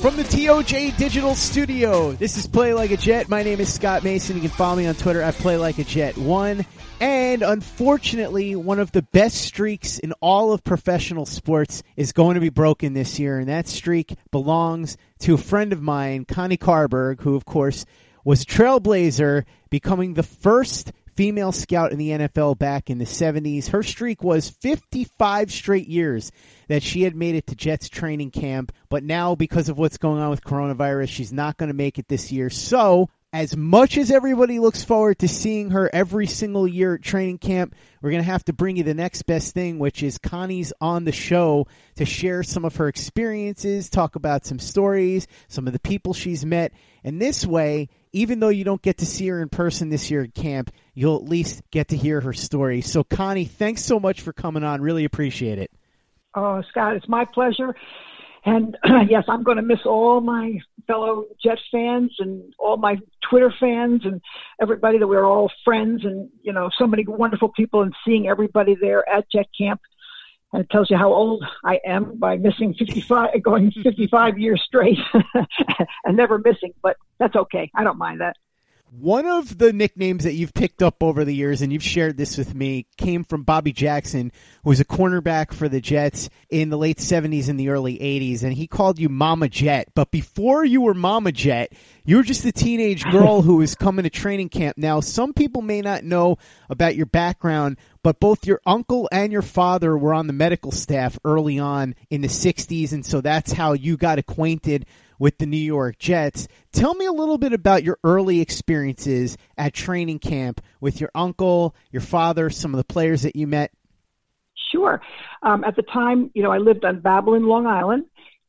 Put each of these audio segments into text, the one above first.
From the TOJ Digital Studio, this is Play Like a Jet. My name is Scott Mason. You can follow me on Twitter at Play Like a Jet One. And unfortunately, one of the best streaks in all of professional sports is going to be broken this year, and that streak belongs to a friend of mine, Connie Carberg, who, of course, was a trailblazer, becoming the first female scout in the NFL back in the 70s. Her streak was 55 straight years that she had made it to Jets training camp, but now because of what's going on with coronavirus, she's not going to make it this year. So, as much as everybody looks forward to seeing her every single year at training camp, we're going to have to bring you the next best thing, which is Connie's on the show to share some of her experiences, talk about some stories, some of the people she's met. And this way, even though you don't get to see her in person this year at camp, you'll at least get to hear her story. So, Connie, thanks so much for coming on. Really appreciate it. Oh, Scott, it's my pleasure. And yes, I'm going to miss all my fellow Jets fans and all my Twitter fans and everybody that we're all friends and, you know, so many wonderful people and seeing everybody there at Jet Camp. And it tells you how old I am by missing 55, going 55 years straight and never missing. But that's okay. I don't mind that. One of the nicknames that you've picked up over the years, and you've shared this with me, came from Bobby Jackson, who was a cornerback for the Jets in the late 70s and the early 80s, and he called you Mama Jet. But before you were Mama Jet, you were just a teenage girl who was coming to training camp. Now, some people may not know about your background, but both your uncle and your father were on the medical staff early on in the 60s, and so that's how you got acquainted with the New York Jets. Tell me a little bit about your early experiences at training camp with your uncle, your father, some of the players that you met. Sure. Um, at the time, you know, I lived on Babylon, Long Island,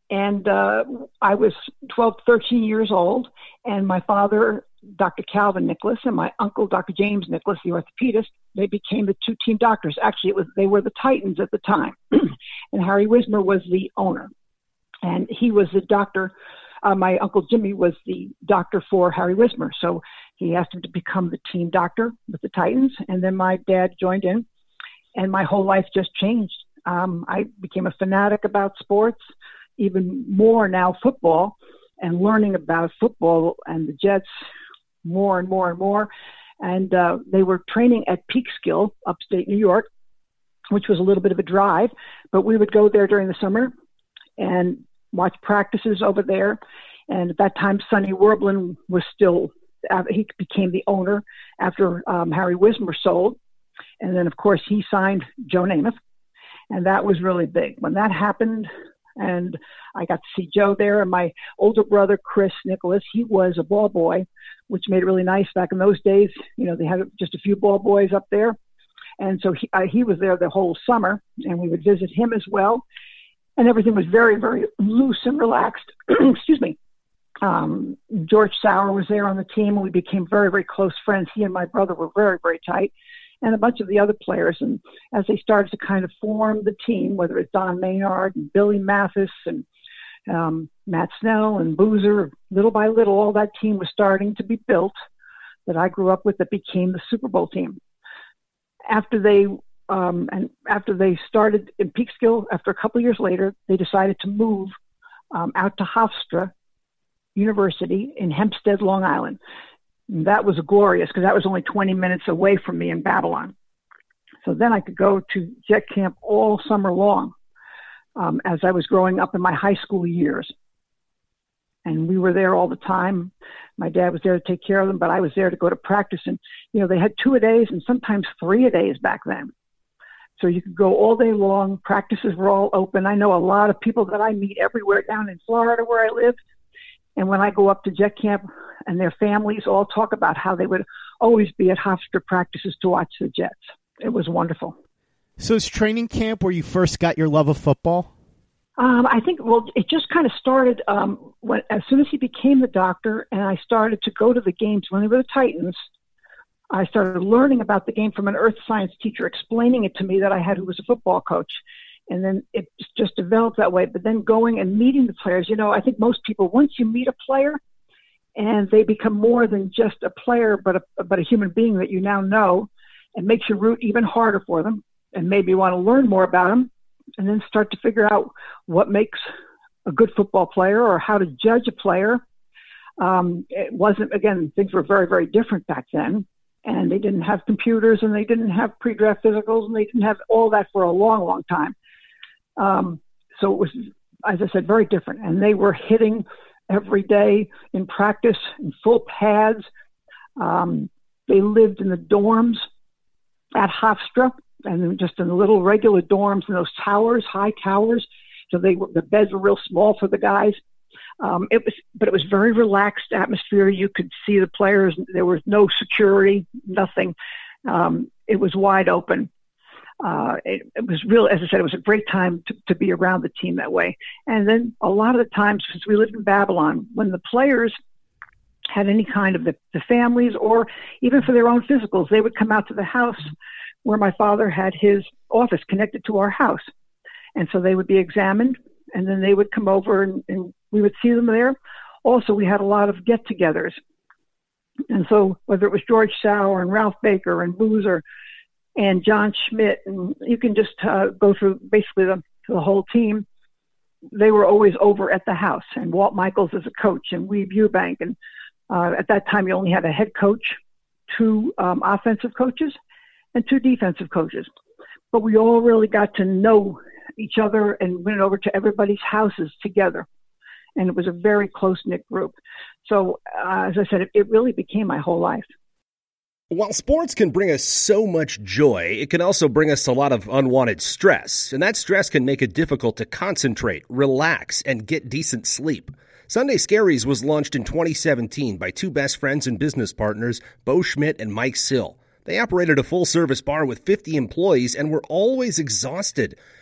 and uh, I was 12, 13 years old, and my father, Dr. Calvin Nicholas, and my uncle, Dr. James Nicholas, the orthopedist, they became the two team doctors. Actually, it was they were the Titans at the time, and Harry Wismer was the owner, and he was the doctor uh, my uncle Jimmy was the doctor for Harry Wismer. So he asked him to become the team doctor with the Titans. And then my dad joined in, and my whole life just changed. Um, I became a fanatic about sports, even more now football, and learning about football and the Jets more and more and more. And uh, they were training at Peekskill, upstate New York, which was a little bit of a drive, but we would go there during the summer and watch practices over there. And at that time, Sonny Werblin was still, uh, he became the owner after um, Harry Wismer sold. And then, of course, he signed Joe Namath. And that was really big. When that happened, and I got to see Joe there, and my older brother, Chris Nicholas, he was a ball boy, which made it really nice back in those days. You know, they had just a few ball boys up there. And so he, uh, he was there the whole summer, and we would visit him as well and everything was very, very loose and relaxed. Excuse me. Um, George Sauer was there on the team, and we became very, very close friends. He and my brother were very, very tight, and a bunch of the other players. And as they started to kind of form the team, whether it's Don Maynard and Billy Mathis and um, Matt Snell and Boozer, little by little, all that team was starting to be built that I grew up with that became the Super Bowl team. After they um, and after they started in Peekskill, after a couple years later, they decided to move um, out to Hofstra University in Hempstead, Long Island. And that was glorious because that was only 20 minutes away from me in Babylon. So then I could go to jet camp all summer long um, as I was growing up in my high school years. and we were there all the time. My dad was there to take care of them, but I was there to go to practice. And you know, they had two a days and sometimes three a days back then. So you could go all day long. Practices were all open. I know a lot of people that I meet everywhere down in Florida where I live. And when I go up to Jet Camp and their families all talk about how they would always be at Hofstra practices to watch the Jets. It was wonderful. So is training camp where you first got your love of football? Um, I think well, it just kind of started um, when as soon as he became the doctor, and I started to go to the games when they were the Titans. I started learning about the game from an earth science teacher explaining it to me that I had who was a football coach. And then it just developed that way. But then going and meeting the players, you know, I think most people, once you meet a player and they become more than just a player, but a, but a human being that you now know, it makes you root even harder for them and maybe want to learn more about them and then start to figure out what makes a good football player or how to judge a player. Um, it wasn't, again, things were very, very different back then and they didn't have computers and they didn't have pre-draft physicals and they didn't have all that for a long, long time. Um, so it was, as I said, very different. And they were hitting every day in practice in full pads. Um, they lived in the dorms at Hofstra and just in the little regular dorms in those towers, high towers. So they were, the beds were real small for the guys. Um, it was, but it was very relaxed atmosphere. You could see the players. There was no security, nothing. Um, it was wide open. Uh, it, it, was real, as I said, it was a great time to, to be around the team that way. And then a lot of the times, since we lived in Babylon, when the players had any kind of the, the families or even for their own physicals, they would come out to the house where my father had his office connected to our house. And so they would be examined and then they would come over and, and we would see them there. Also, we had a lot of get togethers. And so, whether it was George Sauer and Ralph Baker and Boozer and John Schmitt, and you can just uh, go through basically the, the whole team, they were always over at the house. And Walt Michaels is a coach, and Weeb Ewbank. And uh, at that time, you only had a head coach, two um, offensive coaches, and two defensive coaches. But we all really got to know each other and went over to everybody's houses together and it was a very close knit group. So, uh, as I said, it, it really became my whole life. While sports can bring us so much joy, it can also bring us a lot of unwanted stress, and that stress can make it difficult to concentrate, relax, and get decent sleep. Sunday Scaries was launched in 2017 by two best friends and business partners, Bo Schmidt and Mike Sill. They operated a full service bar with 50 employees and were always exhausted.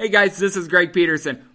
Hey guys, this is Greg Peterson,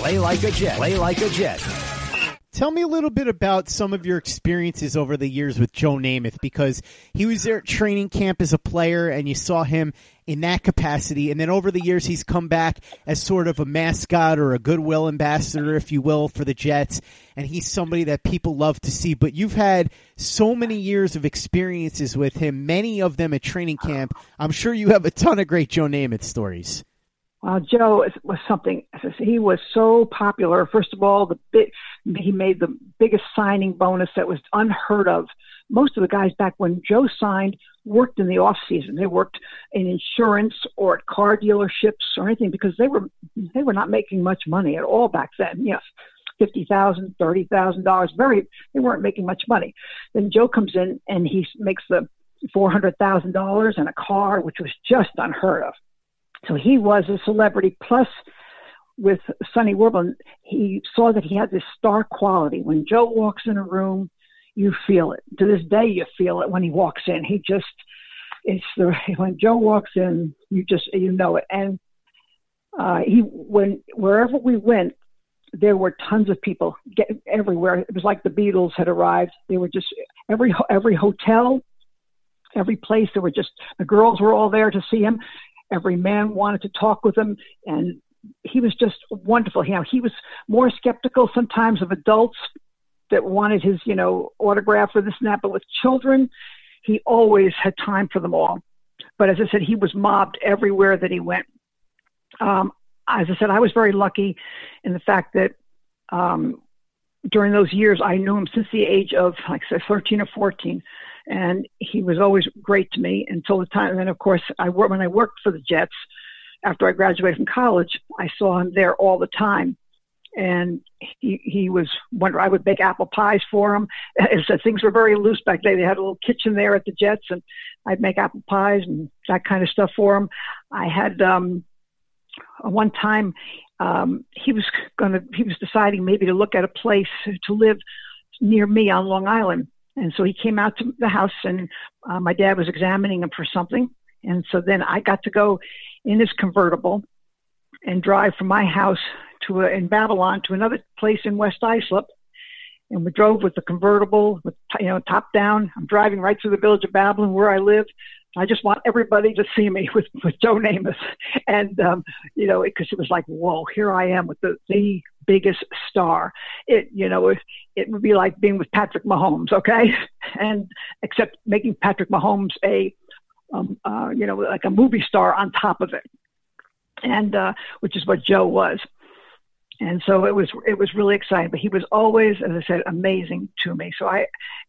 Play like a Jet. Play like a Jet. Tell me a little bit about some of your experiences over the years with Joe Namath because he was there at training camp as a player and you saw him in that capacity. And then over the years, he's come back as sort of a mascot or a goodwill ambassador, if you will, for the Jets. And he's somebody that people love to see. But you've had so many years of experiences with him, many of them at training camp. I'm sure you have a ton of great Joe Namath stories. Well, Joe was something. He was so popular. First of all, the big, he made the biggest signing bonus that was unheard of. Most of the guys back when Joe signed worked in the off season. They worked in insurance or at car dealerships or anything because they were they were not making much money at all back then. Yes, fifty thousand, thirty thousand dollars. Very, they weren't making much money. Then Joe comes in and he makes the four hundred thousand dollars and a car, which was just unheard of. So he was a celebrity. Plus, with Sonny Werblin, he saw that he had this star quality. When Joe walks in a room, you feel it. To this day, you feel it when he walks in. He just, it's the when Joe walks in, you just you know it. And uh, he when wherever we went, there were tons of people get, everywhere. It was like the Beatles had arrived. They were just every every hotel, every place. There were just the girls were all there to see him. Every man wanted to talk with him, and he was just wonderful. You know, he was more skeptical sometimes of adults that wanted his, you know, autograph or this and that, but with children, he always had time for them all. But as I said, he was mobbed everywhere that he went. Um, as I said, I was very lucky in the fact that um, during those years, I knew him since the age of, like said, 13 or 14 and he was always great to me until the time. And then, of course, I when I worked for the Jets after I graduated from college, I saw him there all the time, and he he was wonder I would bake apple pies for him. Said, things were very loose back then. They had a little kitchen there at the Jets, and I'd make apple pies and that kind of stuff for him. I had um, one time um, he was going to he was deciding maybe to look at a place to live near me on Long Island and so he came out to the house, and uh, my dad was examining him for something. And so then I got to go in his convertible and drive from my house to a, in Babylon to another place in West Islip. And we drove with the convertible, with you know top down. I'm driving right through the village of Babylon where I live. I just want everybody to see me with with Joe Namath, and um, you know because it, it was like whoa, here I am with the the biggest star. It, you know, it, it would be like being with Patrick Mahomes, okay? And except making Patrick Mahomes a, um, uh, you know, like a movie star on top of it, and uh, which is what Joe was. And so it was it was really exciting. But he was always, as I said, amazing to me. So I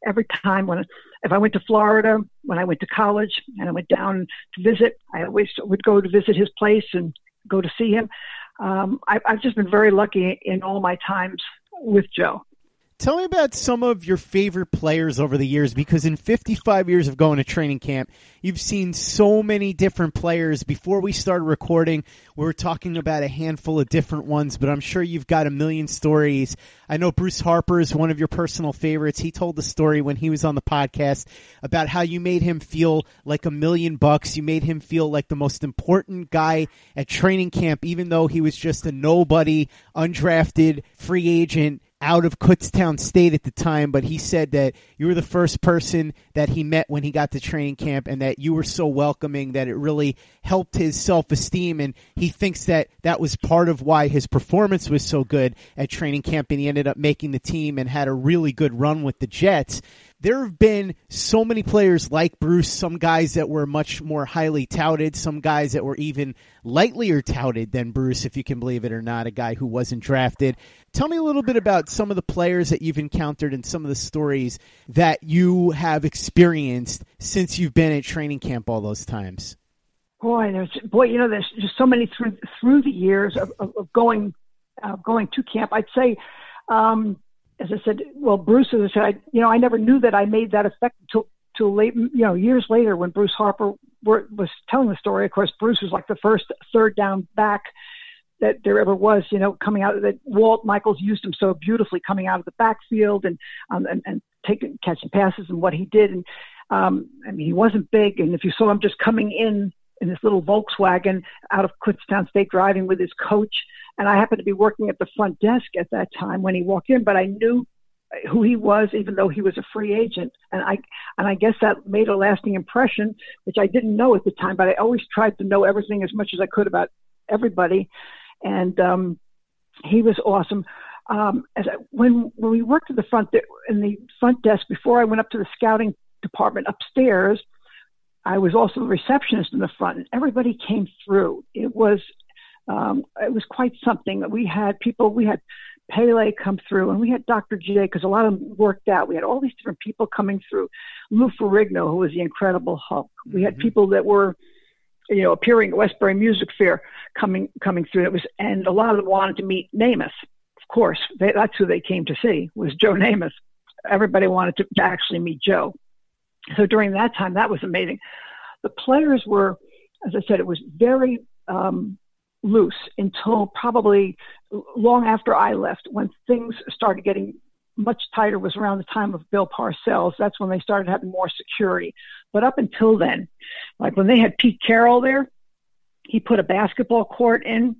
every time when if I went to Florida, when I went to college and I went down to visit, I always would go to visit his place and go to see him um, I, I've just been very lucky in all my times with Joe. Tell me about some of your favorite players over the years because in 55 years of going to training camp, you've seen so many different players. Before we started recording, we were talking about a handful of different ones, but I'm sure you've got a million stories. I know Bruce Harper is one of your personal favorites. He told the story when he was on the podcast about how you made him feel like a million bucks. You made him feel like the most important guy at training camp, even though he was just a nobody, undrafted, free agent out of Kutztown State at the time, but he said that you were the first person that he met when he got to training camp and that you were so welcoming that it really helped his self esteem. And he thinks that that was part of why his performance was so good at training camp and he ended up making the team and had a really good run with the Jets there have been so many players like Bruce, some guys that were much more highly touted, some guys that were even lightlier touted than Bruce, if you can believe it or not, a guy who wasn't drafted. Tell me a little bit about some of the players that you've encountered and some of the stories that you have experienced since you've been at training camp all those times. Boy, there's boy, you know, there's just so many through through the years of, of, of going uh, going to camp. I'd say um, as I said, well, Bruce, as I said, I, you know, I never knew that I made that effect until, until late, you know, years later when Bruce Harper were, was telling the story. Of course, Bruce was like the first third down back that there ever was, you know, coming out that Walt Michaels used him so beautifully coming out of the backfield and, um, and, and taking, catching passes and what he did. And, um, I mean, he wasn't big. And if you saw him just coming in in this little Volkswagen out of Kutztown State driving with his coach, and I happened to be working at the front desk at that time when he walked in, but I knew who he was, even though he was a free agent. And I and I guess that made a lasting impression, which I didn't know at the time. But I always tried to know everything as much as I could about everybody. And um, he was awesome. Um, as I, when when we worked at the front de- in the front desk before I went up to the scouting department upstairs, I was also the receptionist in the front, and everybody came through. It was um, it was quite something. We had people, we had Pele come through, and we had Dr. J because a lot of them worked out. We had all these different people coming through. Lou Ferrigno, who was the Incredible Hulk. We had mm-hmm. people that were, you know, appearing at Westbury Music Fair coming coming through. It was, and a lot of them wanted to meet Namath. Of course, they, that's who they came to see was Joe Namath. Everybody wanted to, to actually meet Joe. So during that time, that was amazing. The players were, as I said, it was very um, loose until probably long after I left, when things started getting much tighter was around the time of Bill Parcells. That's when they started having more security. But up until then, like when they had Pete Carroll there, he put a basketball court in.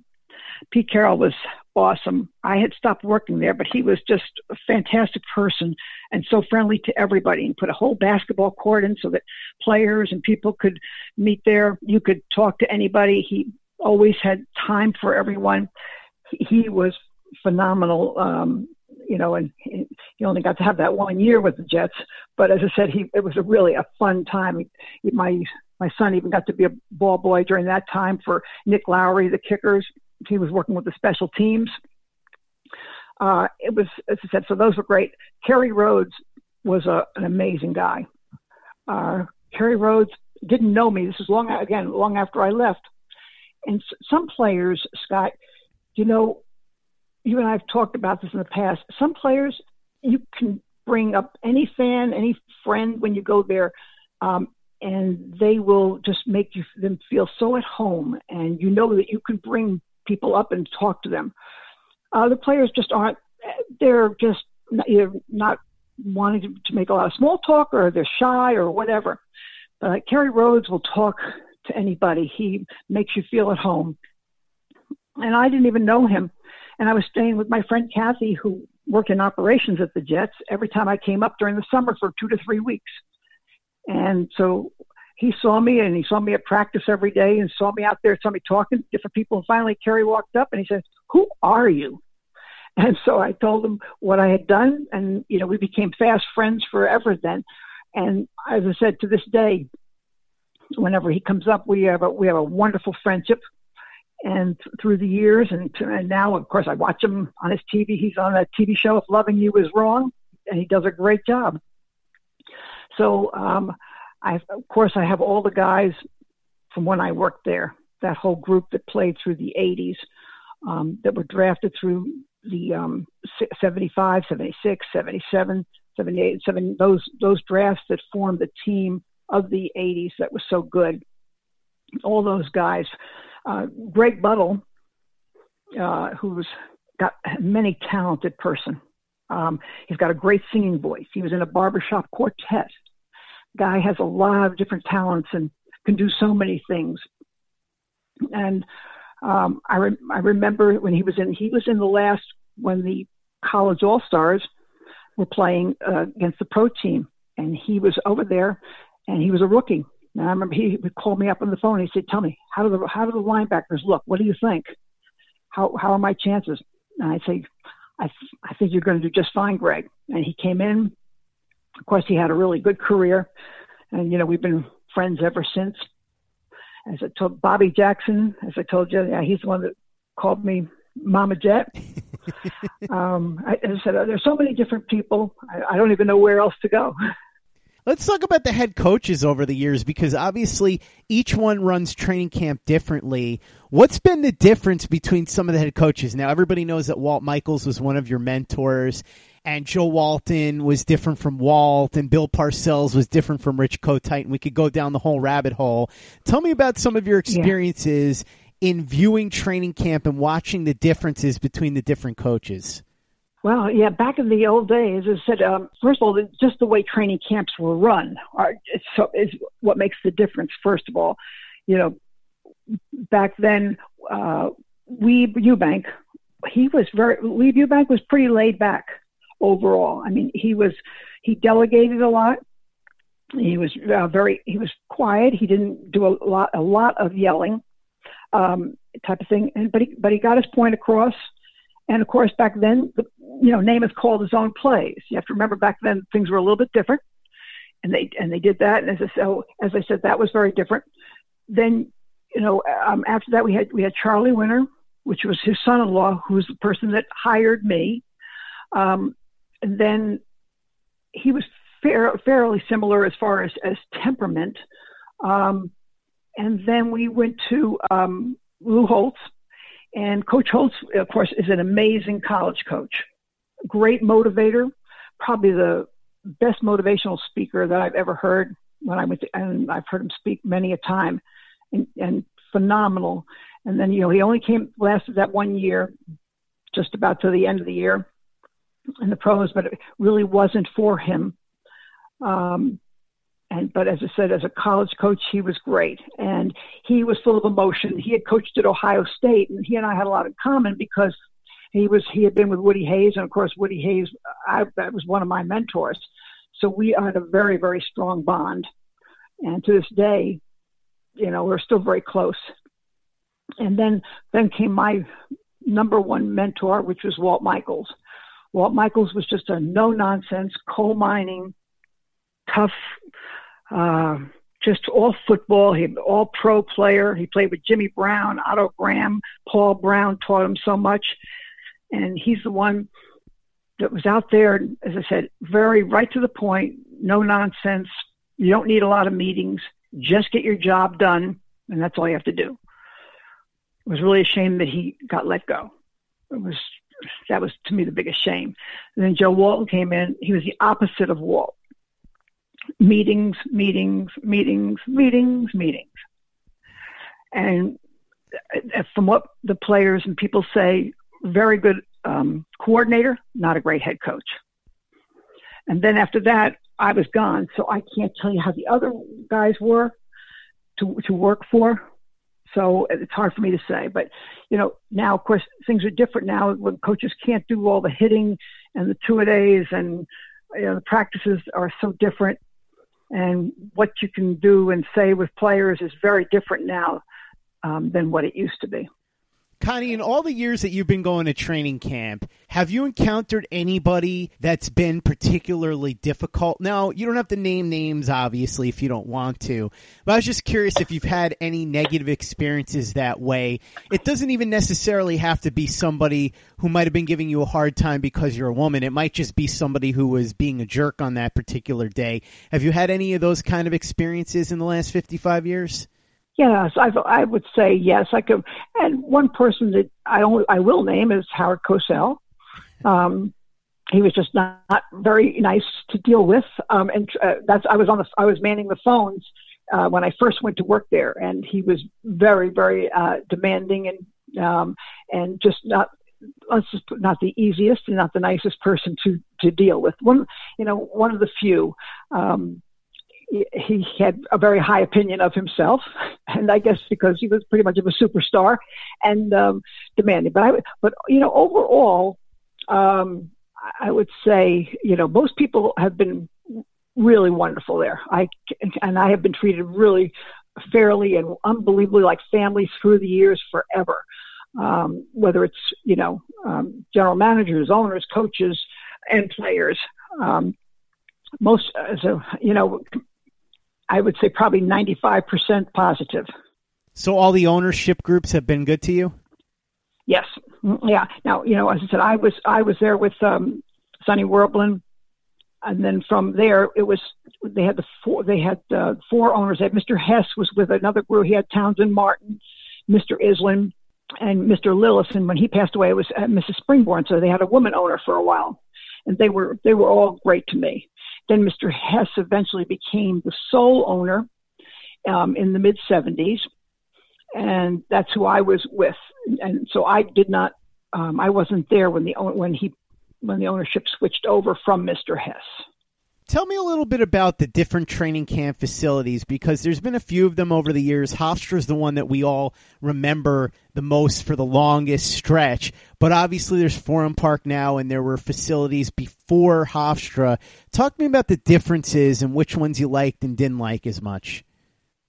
Pete Carroll was awesome. I had stopped working there, but he was just a fantastic person and so friendly to everybody. He put a whole basketball court in so that players and people could meet there. You could talk to anybody. He always had time for everyone. He was phenomenal. Um, you know, and he, only got to have that one year with the Jets. But as I said, he it was a really a fun time. He, my my son even got to be a ball boy during that time for Nick Lowery, the kickers. He was working with the special teams. Uh, it was, as I said, so those were great. Kerry Rhodes was a, an amazing guy. Uh, Kerry Rhodes didn't know me. This is long again, long after I left. And some players, Scott, you know, you and I have talked about this in the past. Some players, you can bring up any fan, any friend when you go there, um, and they will just make you them feel so at home, and you know that you can bring people up and talk to them. Uh, the players just aren't. They're just either not wanting to, to make a lot of small talk, or they're shy, or whatever. But Uh, Kerry Rhodes will talk to anybody. He makes you feel at home. And I didn't even know him. And I was staying with my friend Kathy, who worked in operations at the Jets, every time I came up during the summer for two to three weeks. And so he saw me and he saw me at practice every day and saw me out there, saw me talking to different people. And finally, Kerry walked up and he said, Who are you? And so I told him what I had done. And, you know, we became fast friends forever then. And as I said, to this day, whenever he comes up, we have a, we have a wonderful friendship. And through the years, and, and now, of course, I watch him on his TV. He's on that TV show, If Loving You Is Wrong, and he does a great job. So, um, I, of course, I have all the guys from when I worked there, that whole group that played through the 80s, um, that were drafted through the um, 75, 76, 77, 78, 7, those, those drafts that formed the team of the 80s that was so good. All those guys. Uh, Greg Buttle, uh, who's got many talented person. Um, he's got a great singing voice. He was in a barbershop quartet. Guy has a lot of different talents and can do so many things. And um, I, re- I remember when he was in he was in the last when the college all stars were playing uh, against the pro team, and he was over there and he was a rookie. And I remember he would call me up on the phone. And he said, "Tell me how do the how do the linebackers look? What do you think? How how are my chances?" And I say, "I I think you're going to do just fine, Greg." And he came in. Of course, he had a really good career, and you know we've been friends ever since. As I told Bobby Jackson, as I told you, yeah, he's the one that called me Mama Jet. um, I, as I said, there's so many different people. I, I don't even know where else to go. Let's talk about the head coaches over the years because obviously each one runs training camp differently. What's been the difference between some of the head coaches? Now, everybody knows that Walt Michaels was one of your mentors, and Joe Walton was different from Walt, and Bill Parcells was different from Rich Kotite, and we could go down the whole rabbit hole. Tell me about some of your experiences yeah. in viewing training camp and watching the differences between the different coaches. Well, yeah, back in the old days, as I said, um, first of all, just the way training camps were run are, so, is what makes the difference, first of all. You know, back then, uh, Weeb Ewbank, he was very, Weeb Ewbank was pretty laid back. Overall. I mean, he was he delegated a lot. He was uh, very he was quiet. He didn't do a lot a lot of yelling, um, type of thing. And but he but he got his point across. And of course, back then, the, you know, Namath called his own plays. You have to remember back then things were a little bit different, and they and they did that. And as I, so as I said, that was very different. Then, you know, um, after that we had we had Charlie Winner, which was his son-in-law, who was the person that hired me. Um, then he was fair, fairly similar as far as, as temperament. Um, and then we went to um, Lou Holtz, and Coach Holtz, of course, is an amazing college coach, great motivator, probably the best motivational speaker that I've ever heard when I went to, and I've heard him speak many a time, and, and phenomenal. And then, you know, he only came, lasted that one year, just about to the end of the year in the pros, but it really wasn't for him. Um, and but as I said, as a college coach, he was great, and he was full of emotion. He had coached at Ohio State, and he and I had a lot in common because he was he had been with Woody Hayes, and of course Woody Hayes, I, that was one of my mentors. So we had a very very strong bond, and to this day, you know, we're still very close. And then then came my number one mentor, which was Walt Michaels. Walt Michaels was just a no nonsense coal mining, tough, uh, just all football. He all pro player. He played with Jimmy Brown, Otto Graham, Paul Brown taught him so much, and he's the one that was out there. As I said, very right to the point, no nonsense. You don't need a lot of meetings. Just get your job done, and that's all you have to do. It was really a shame that he got let go. It was that was to me the biggest shame. And then Joe Walton came in. He was the opposite of Walt. Meetings, meetings, meetings, meetings, meetings. And uh, from what the players and people say, very good um, coordinator, not a great head coach. And then after that, I was gone, so I can't tell you how the other guys were to to work for. So it's hard for me to say. But, you know, now, of course, things are different now when coaches can't do all the hitting and the two a days and, you know, the practices are so different. And what you can do and say with players is very different now um, than what it used to be. Connie, in all the years that you've been going to training camp, have you encountered anybody that's been particularly difficult? Now, you don't have to name names, obviously, if you don't want to, but I was just curious if you've had any negative experiences that way. It doesn't even necessarily have to be somebody who might have been giving you a hard time because you're a woman. It might just be somebody who was being a jerk on that particular day. Have you had any of those kind of experiences in the last 55 years? Yes, I, I would say yes. I could, and one person that I only I will name is Howard Cosell. Um, he was just not, not very nice to deal with, um, and uh, that's I was on the I was manning the phones uh, when I first went to work there, and he was very very uh, demanding and um, and just not let's just put, not the easiest and not the nicest person to to deal with. One you know one of the few. Um, he had a very high opinion of himself, and I guess because he was pretty much of a superstar and um, demanding. But I, but you know, overall, um, I would say you know most people have been really wonderful there. I and I have been treated really fairly and unbelievably like family through the years forever. Um, whether it's you know um, general managers, owners, coaches, and players. Um, most, uh, so you know, I would say probably 95% positive. So all the ownership groups have been good to you? Yes. Yeah. Now, you know, as I said, I was, I was there with, um, Sonny Werblin. And then from there, it was, they had the four, they had, uh, four owners. They had Mr. Hess was with another group. He had Townsend Martin, Mr. Iselin, and Mr. Lillis. And when he passed away, it was uh, Mrs. Springborn. So they had a woman owner for a while. And they were, they were all great to me. Then Mr. Hess eventually became the sole owner um, in the mid 70s, and that's who I was with. And so I did not, um, I wasn't there when the when he when the ownership switched over from Mr. Hess. Tell me a little bit about the different training camp facilities because there's been a few of them over the years. Hofstra is the one that we all remember the most for the longest stretch, but obviously there's Florham Park now, and there were facilities before Hofstra. Talk to me about the differences and which ones you liked and didn't like as much.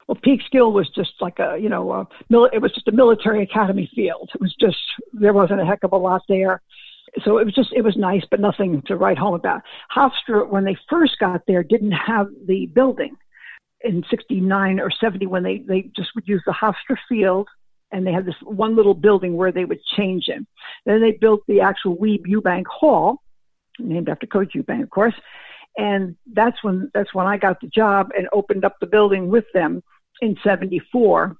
Well, Peekskill was just like a, you know, a, it was just a military academy field. It was just there wasn't a heck of a lot there so it was just it was nice, but nothing to write home about. Hofstra, when they first got there, didn't have the building in '69 or '70 when they they just would use the Hofstra field, and they had this one little building where they would change in. Then they built the actual Weeb Ewbank Hall, named after Coach Ewbank, of course, and that's when that's when I got the job and opened up the building with them in '74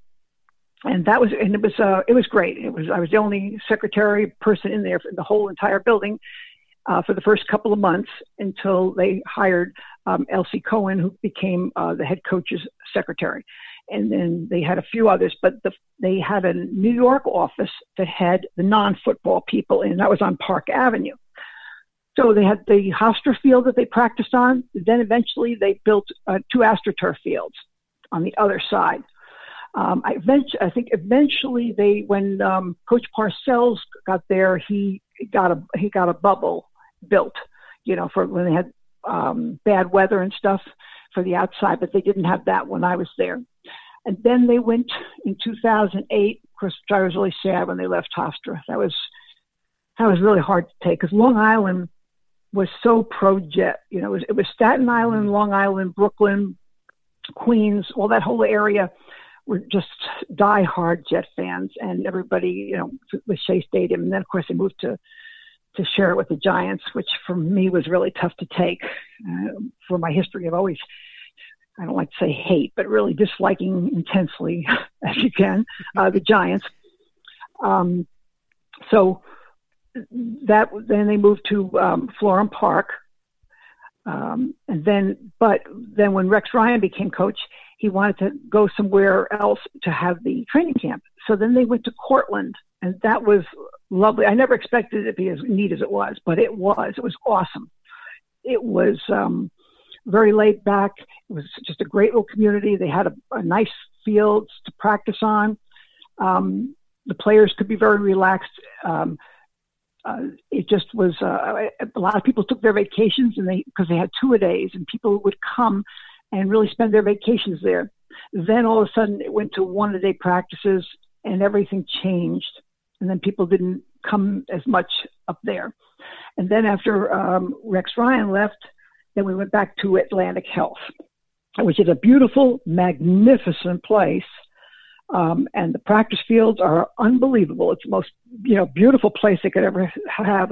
and that was and it was uh, it was great. It was I was the only secretary person in there for the whole entire building uh, for the first couple of months until they hired um, Elsie Cohen, who became uh, the head coach's secretary, and then they had a few others. But the, they had a New York office that had the non-football people in. That was on Park Avenue. So they had the Hofstra field that they practiced on. Then eventually they built uh, two AstroTurf fields on the other side. Um, I, eventually, I think eventually they, when um, Coach Parcells got there, he got a he got a bubble built, you know, for when they had um, bad weather and stuff for the outside, but they didn't have that when I was there. And then they went in 2008. Of course, I was really sad when they left Hofstra. That was that was really hard to take because Long Island was so pro jet. You know, it was, it was Staten Island, Long Island, Brooklyn, Queens, all that whole area were just die-hard Jet fans, and everybody, you know, with Shea Stadium. And then, of course, they moved to to share it with the Giants, which for me was really tough to take. Uh, for my history, I've always, I don't like to say hate, but really disliking intensely, as you can, uh, the Giants. Um, so that then they moved to um, Florham Park, um, and then, but then when Rex Ryan became coach, he wanted to go somewhere else to have the training camp. So then they went to Cortland, and that was lovely. I never expected it to be as neat as it was, but it was. It was awesome. It was um, very laid back. It was just a great little community. They had a, a nice fields to practice on. Um, the players could be very relaxed. Um, uh, it just was uh, a lot of people took their vacations and they because they had two a days and people would come and really spend their vacations there. Then all of a sudden it went to one a day practices and everything changed. And then people didn't come as much up there. And then after um, Rex Ryan left, then we went back to Atlantic Health, which is a beautiful, magnificent place. Um, and the practice fields are unbelievable. It's the most, you know, beautiful place they could ever have.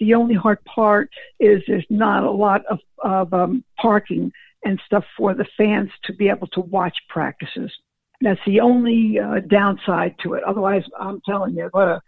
The only hard part is there's not a lot of, of um, parking and stuff for the fans to be able to watch practices. That's the only uh, downside to it. Otherwise, I'm telling you, what a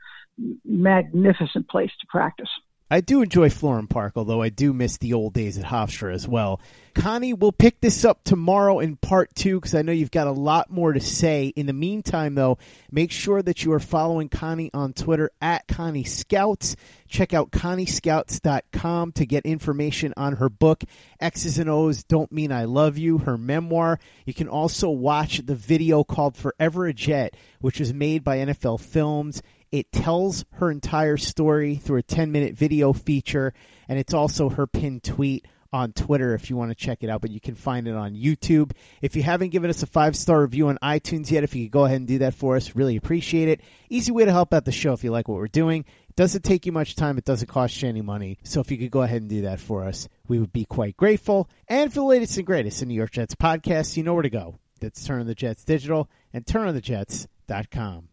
magnificent place to practice. I do enjoy Florham Park, although I do miss the old days at Hofstra as well. Connie, we'll pick this up tomorrow in part two because I know you've got a lot more to say. In the meantime, though, make sure that you are following Connie on Twitter at Connie Scouts. Check out ConnieScouts.com to get information on her book, X's and O's Don't Mean I Love You, her memoir. You can also watch the video called Forever a Jet, which was made by NFL Films it tells her entire story through a 10 minute video feature, and it's also her pinned tweet on Twitter if you want to check it out, but you can find it on YouTube. If you haven't given us a five star review on iTunes yet, if you could go ahead and do that for us, really appreciate it. Easy way to help out the show if you like what we're doing. It doesn't take you much time, it doesn't cost you any money. So if you could go ahead and do that for us, we would be quite grateful. And for the latest and greatest in New York Jets podcasts, you know where to go. That's Turn on the Jets Digital and turnonthejets.com.